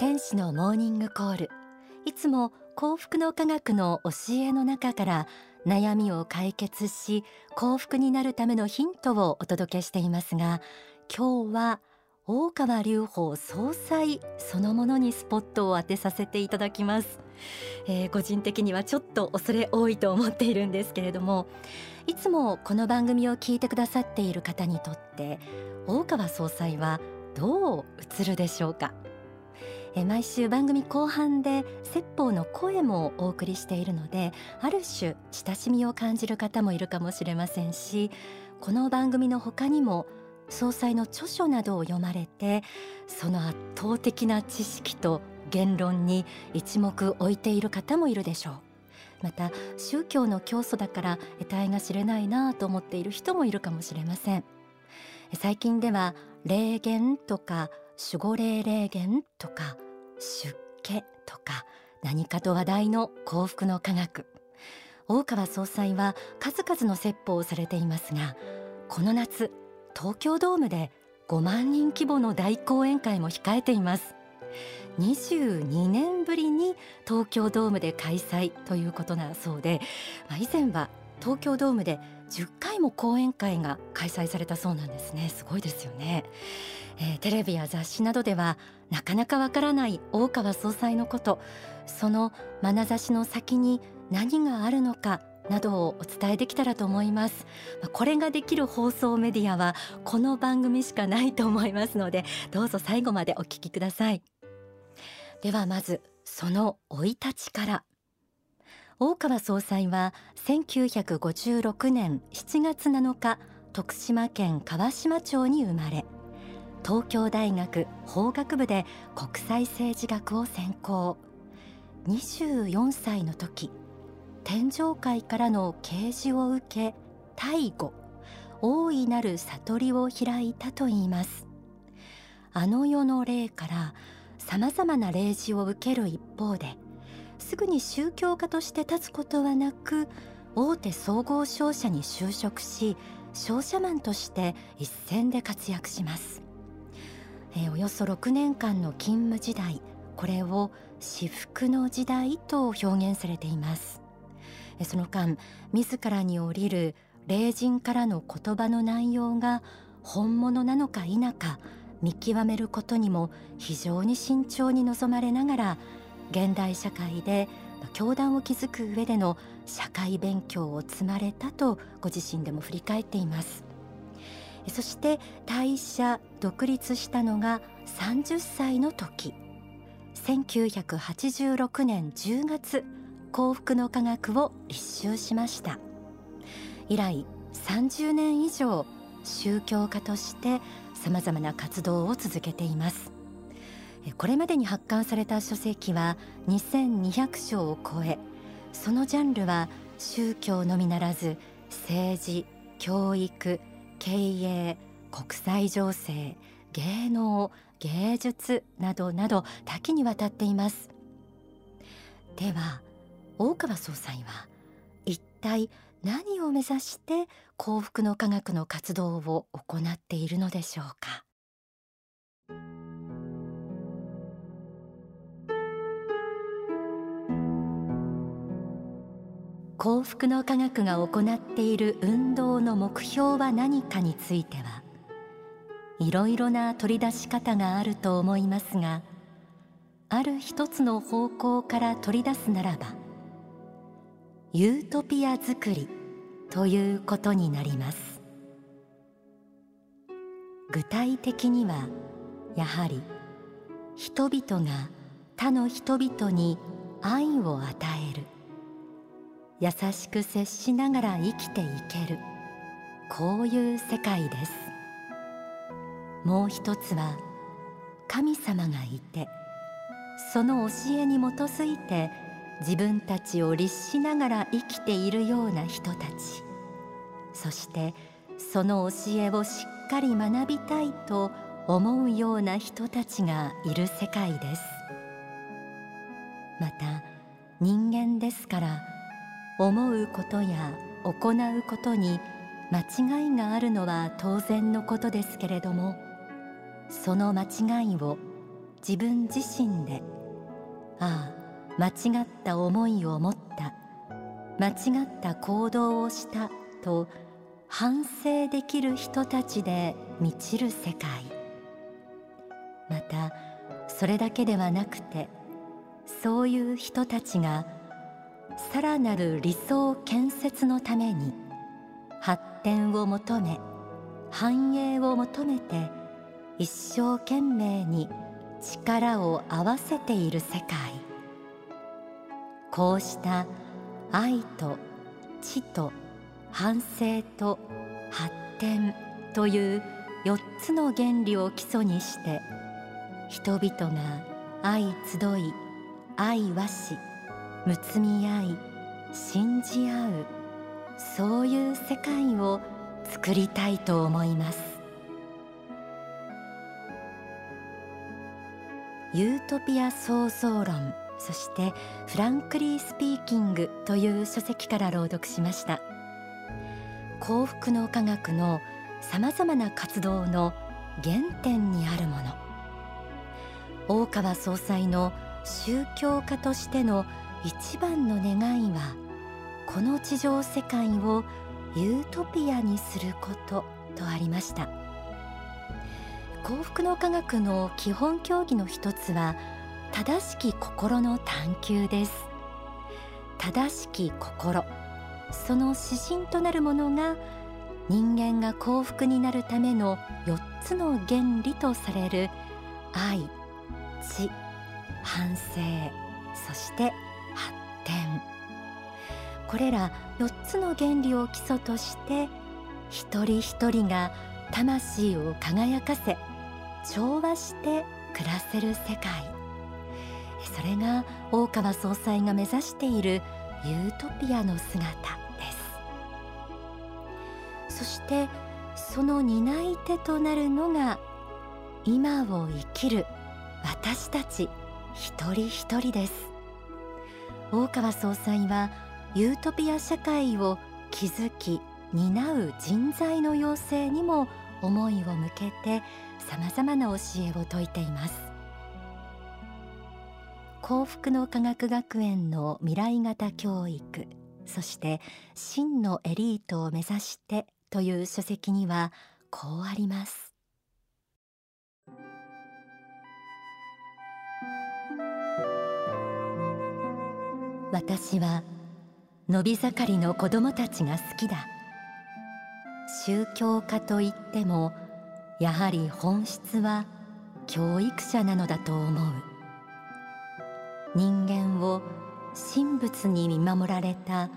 天使のモーニングコール。いつも幸福の科学の教えの中から悩みを解決し幸福になるためのヒントをお届けしていますが今日は大川隆法総裁そのものにスポットを当てさせていただきます、えー、個人的にはちょっと恐れ多いと思っているんですけれどもいつもこの番組を聞いてくださっている方にとって大川総裁はどう映るでしょうか？え毎週番組後半で説法の声もお送りしているのである種親しみを感じる方もいるかもしれませんしこの番組の他にも総裁の著書などを読まれてその圧倒的な知識と言論に一目置いている方もいるでしょう。また宗教の教祖だから得体が知れないなと思っている人もいるかもしれません。最近では霊言とか守護霊霊言とか出家とか何かと話題の幸福の科学。大川総裁は数々の説法をされていますがこの夏東京ドームで5万人規模の大講演会も控えています。22年ぶりに東京ドームで開催ということなそうで、まあ、以前は東京ドームで10回も講演会が開催されたそうなんですね。すごいですよね、えー、テレビや雑誌などではなかなかわからない大川総裁のことその眼差しの先に何があるのかなどをお伝えできたらと思います。これができる放送メディアはこの番組しかないと思いますのでどうぞ最後までお聞きください。ではまずその生い立ちから。大川総裁は1956年7月7日徳島県川島町に生まれ。東京大学法学部で国際政治学を専攻。24歳の時天上界からの啓示を受け大悟大いなる悟りを開いたといいます。あの世の霊からさまざまな霊示を受ける一方ですぐに宗教家として立つことはなく大手総合商社に就職し商社マンとして一線で活躍します、えー、およそ6年間の勤務時代これを至福の時代と表現されています。その間自らに降りる霊人からの言葉の内容が本物なのか否か見極めることにも非常に慎重に臨まれながら現代社会で教団を築く上での社会勉強を積まれたとご自身でも振り返っています。そして退社独立したのが30歳の時。1986年10月幸福の科学を立修しました。以来30年以上宗教家としてさまざまな活動を続けています。これまでに発刊された書籍は2200章を超えそのジャンルは宗教のみならず政治教育経営国際情勢芸能芸術などなど多岐にわたっています。では大川総裁は一体何を目指して幸福の科学の活動を行っているのでしょうか？幸福の科学が行っている運動の目標は何かについてはいろいろな取り出し方があると思いますがある一つの方向から取り出すならばユートピア作りということになります。具体的にはやはり人々が他の人々に愛を与える。優しく接しながら生きていける。こういう世界です。もう一つは神様がいてその教えに基づいて自分たちを律しながら生きているような人たち。そしてその教えをしっかり学びたいと思うような人たちがいる世界です。また人間ですから思うことや行うことに間違いがあるのは当然のことですけれどもその間違いを自分自身でああ間違った思いを持った間違った行動をしたと反省できる人たちで満ちる世界。またそれだけではなくてそういう人たちがさらなる理想建設のために発展を求め繁栄を求めて一生懸命に力を合わせている世界。こうした愛と知と反省と発展という4つの原理を基礎にして人々が愛集い愛和しむつみ合い信じ合うそういう世界を作りたいと思います。ユートピア創造論そしてフランクリースピーキングという書籍から朗読しました。幸福の科学のさまざまな活動の原点にあるもの。大川総裁の宗教家としての一番の願いはこの地上世界をユートピアにすることとありました。幸福の科学の基本教義の一つは正しき心の探求です。正しき心。その指針となるものが人間が幸福になるための4つの原理とされる愛知反省そして発展これら4つの原理を基礎として一人一人が魂を輝かせ調和して暮らせる世界。それが大川総裁が目指しているユートピアの姿です。そしてその担い手となるのが今を生きる私たち一人一人です。大川総裁はユートピア社会を築き担う人材の養成にも思いを向けてさまざまな教えを説いています。幸福の科学学園の未来型教育そして真のエリートを目指してという書籍にはこうあります。私は伸び盛りの子供たちが好きだ。宗教家といってもやはり本質は教育者なのだと思う。人間を神仏に見守られた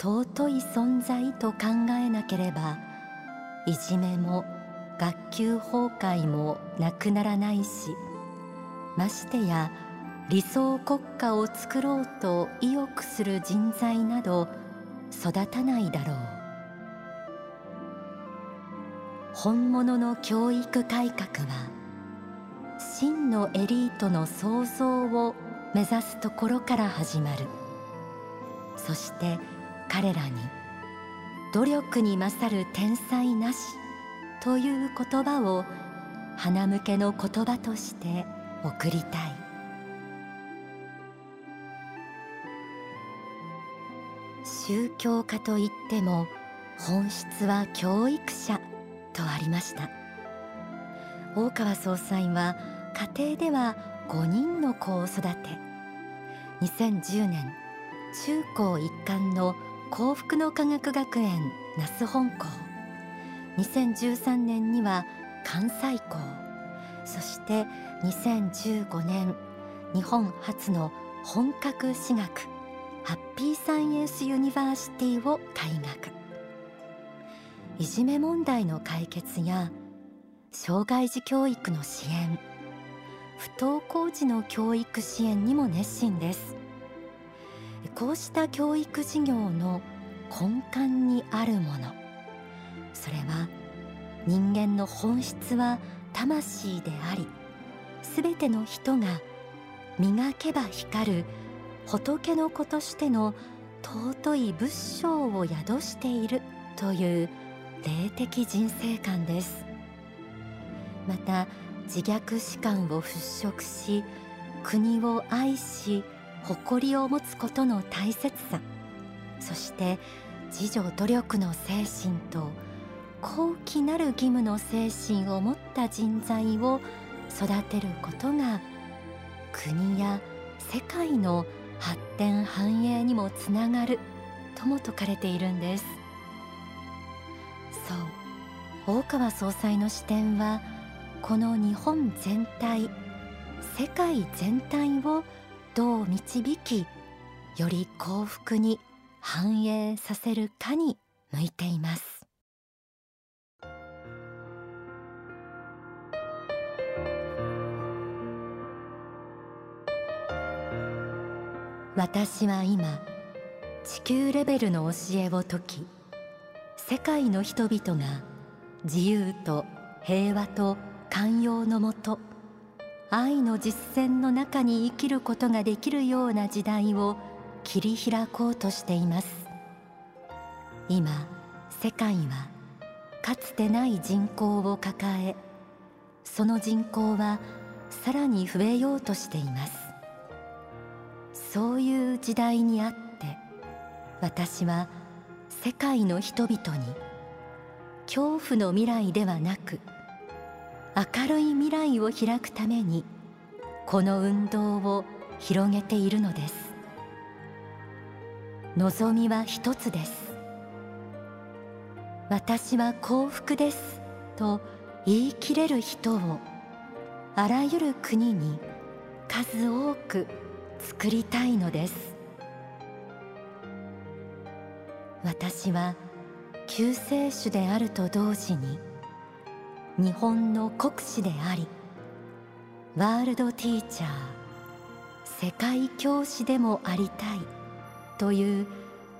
尊い存在と考えなければいじめも学級崩壊もなくならないしましてや理想国家を作ろうと意欲する人材など育たないだろう。本物の教育改革は真のエリートの創造を目指すところから始まる。そして彼らに努力に勝る天才なしという言葉を花向けの言葉として送りたい。宗教家といっても本質は教育者とありました。大川総裁は家庭では5人の子を育て2010年中高一貫の幸福の科学学園那須本校2013年には関西校そして2015年日本初の本格私学。ハッピーサイエンスユニバーシティを開学。いじめ問題の解決や障害児教育の支援不登校児の教育支援にも熱心です。こうした教育事業の根幹にあるものそれは人間の本質は魂でありすべての人が磨けば光る仏の子としての尊い仏性を宿しているという霊的人生観です。また自虐史観を払拭し国を愛し誇りを持つことの大切さそして自助努力の精神と高貴なる義務の精神を持った人材を育てることが国や世界の発展繁栄にもつながるとも説かれているんです。そう大川総裁の視点はこの日本全体世界全体をどう導きより幸福に繁栄させるかに向いています。私は今地球レベルの教えを説き世界の人々が自由と平和と寛容のもと愛の実践の中に生きることができるような時代を切り開こうとしています。今世界はかつてない人口を抱えその人口はさらに増えようとしています。そういう時代にあって私は世界の人々に恐怖の未来ではなく明るい未来を開くためにこの運動を広げているのです。望みは一つです。私は幸福ですと言い切れる人をあらゆる国に数多く作りたいのです。私は救世主であると同時に日本の国士でありワールドティーチャー世界教師でもありたいという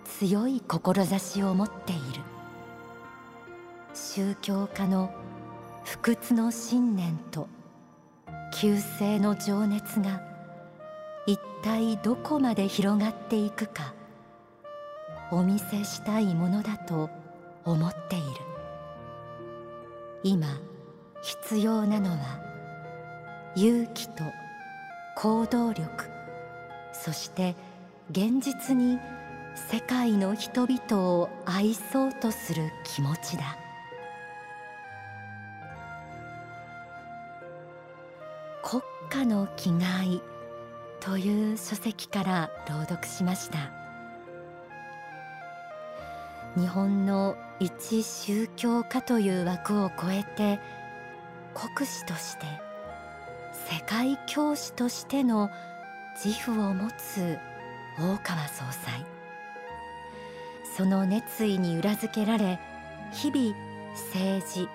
強い志を持っている。宗教家の不屈の信念と旧世の情熱が一体どこまで広がっていくかお見せしたいものだと思っている。今必要なのは勇気と行動力そして現実に世界の人々を愛そうとする気持ちだ。国家の気概という書籍から朗読しました。日本の一宗教家という枠を超えて国士として世界教師としての自負を持つ大川総裁。その熱意に裏付けられ日々政治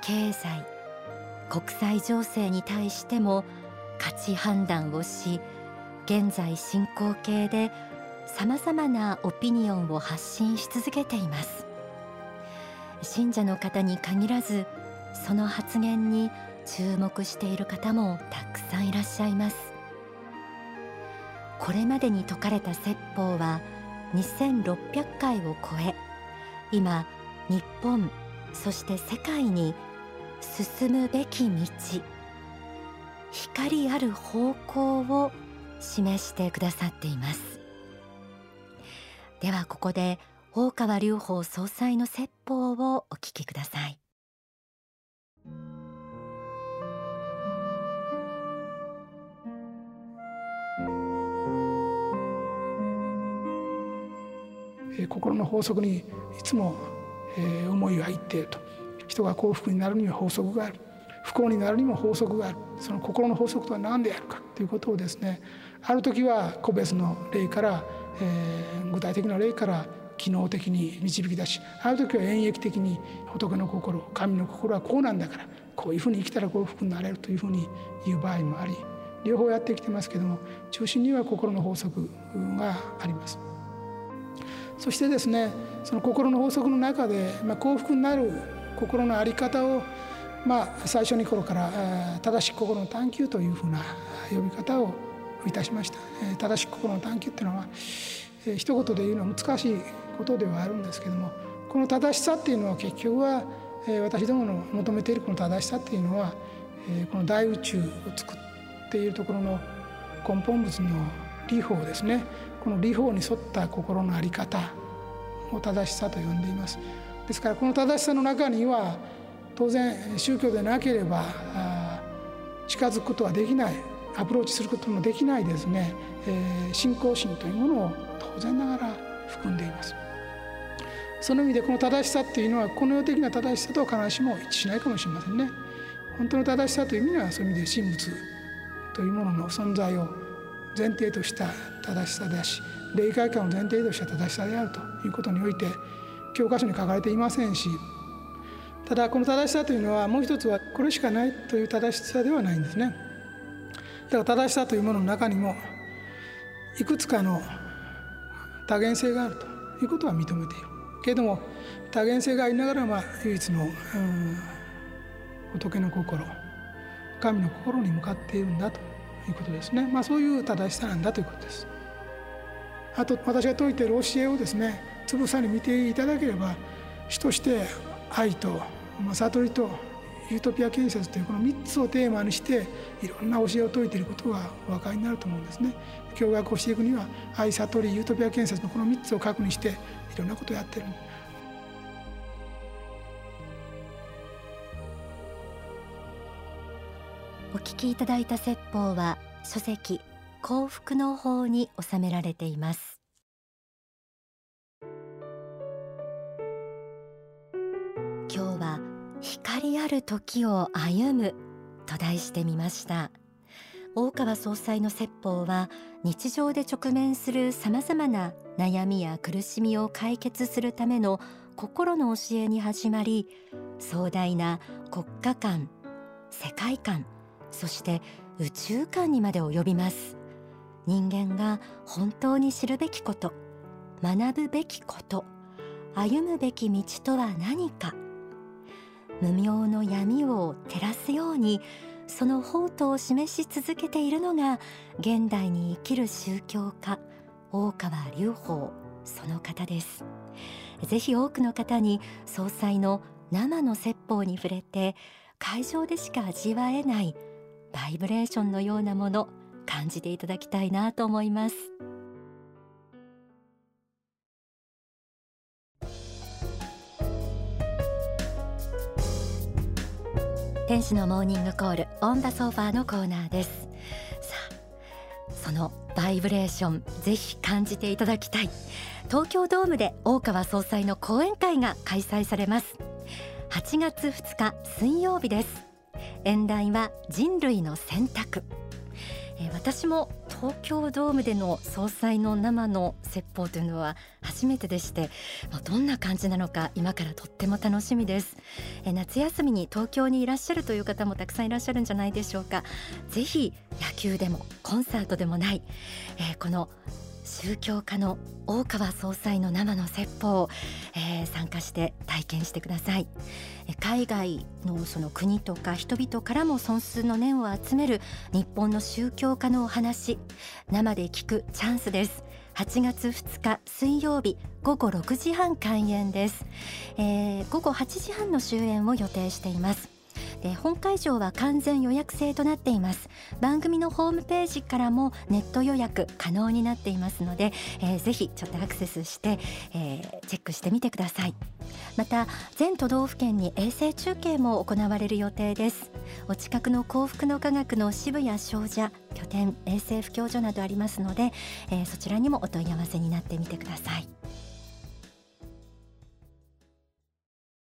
経済国際情勢に対しても価値判断をし現在進行形でさまざまなオピニオンを発信し続けています。信者の方に限らずその発言に注目している方もたくさんいらっしゃいます。これまでに説かれた説法は2600回を超え今日本そして世界に進むべき道。光ある方向を示してくださっています。ではここで大川隆法総裁の説法をお聞きください。心の法則にいつも思いがいっていると。人が幸福になるには法則がある。不幸になるにも法則があるその心の法則とは何であるかということをですねある時は個別の例から、えー、具体的な例から機能的に導き出しある時は演繹的に仏の心神の心はこうなんだからこういうふうに生きたら幸福になれるというふうに言う場合もあり両方やってきてますけども中心には心の法則があります。そしてですねその心の法則の中で、まあ、幸福になる心の在り方を、まあ、最初に頃から正しい心の探求というふうな呼び方をいたしました。正しい心の探求っていうのは一言で言うのは難しいことではあるんですけどもこの正しさっていうのは結局は私どもの求めているこの正しさっていうのは、この大宇宙を作っているところの根本物の理法ですね。この理法に沿った心の在り方を正しさと呼んでいます。ですからこの正しさの中には当然宗教でなければ近づくことはできないアプローチすることもできないですね、信仰心というものを当然ながら含んでいます。その意味でこの正しさっていうのはこの世的な正しさとは必ずしも一致しないかもしれませんね。本当の正しさという意味ではそういう意味で神仏というものの存在を前提とした正しさであし霊界観を前提とした正しさであるということにおいて教科書に書かれていませんしただこの正しさというのはもう一つはこれしかないという正しさではないんですね。だから正しさというものの中にもいくつかの多元性があるということは認めている。けれども多元性がありながらまあ唯一の、仏の心神の心に向かっているんだということですね、まあ、そういう正しさなんだということです。あと私が説いている教えをですねつぶさに見ていただければ主として愛と、まあ、悟りとユートピア建設というこの3つをテーマにしていろんな教えを説いていることがお分かりになると思うんですね。教学をしていくには愛悟りユートピア建設のこの3つを確認していろんなことをやってる。お聞きいただいた説法は書籍幸福の法に収められています光ある時を歩むと題してみました。大川総裁の説法は日常で直面するさまざまな悩みや苦しみを解決するための心の教えに始まり壮大な国家観世界観そして宇宙観にまで及びます。人間が本当に知るべきこと学ぶべきこと歩むべき道とは何か無明の闇を照らすようにその宝刀を示し続けているのが現代に生きる宗教家大川隆法その方です。ぜひ多くの方に総裁の生の説法に触れて会場でしか味わえないバイブレーションのようなもの感じていただきたいなと思います。天使のモーニングコールオンダソファーのコーナーです。さあそのバイブレーションぜひ感じていただきたい。東京ドームで大川総裁の講演会が開催されます。8月2日水曜日です。演題は人類の選択。え私も東京ドームでの総裁の生の説法というのは初めてでして、まあ、どんな感じなのか今からとっても楽しみです。え夏休みに東京にいらっしゃるという方もたくさんいらっしゃるんじゃないでしょうか。ぜひ野球でもコンサートでもない、えー、この宗教家の大川総裁の生の説法、えー、参加して体験してください。海外のその国とか人々からも損数の念を集める日本の宗教家のお話生で聞くチャンスです。8月2日水曜日午後6時半開演です、えー、午後8時半の終演を予定しています。で本会場は完全予約制となっています。番組のホームページからもネット予約可能になっていますので、えー、ぜひちょっとアクセスして、えー、チェックしてみてください。また全都道府県に衛星中継も行われる予定です。お近くの幸福の科学の渋谷商社拠点衛星布教所などありますので、えー、そちらにもお問い合わせになってみてください。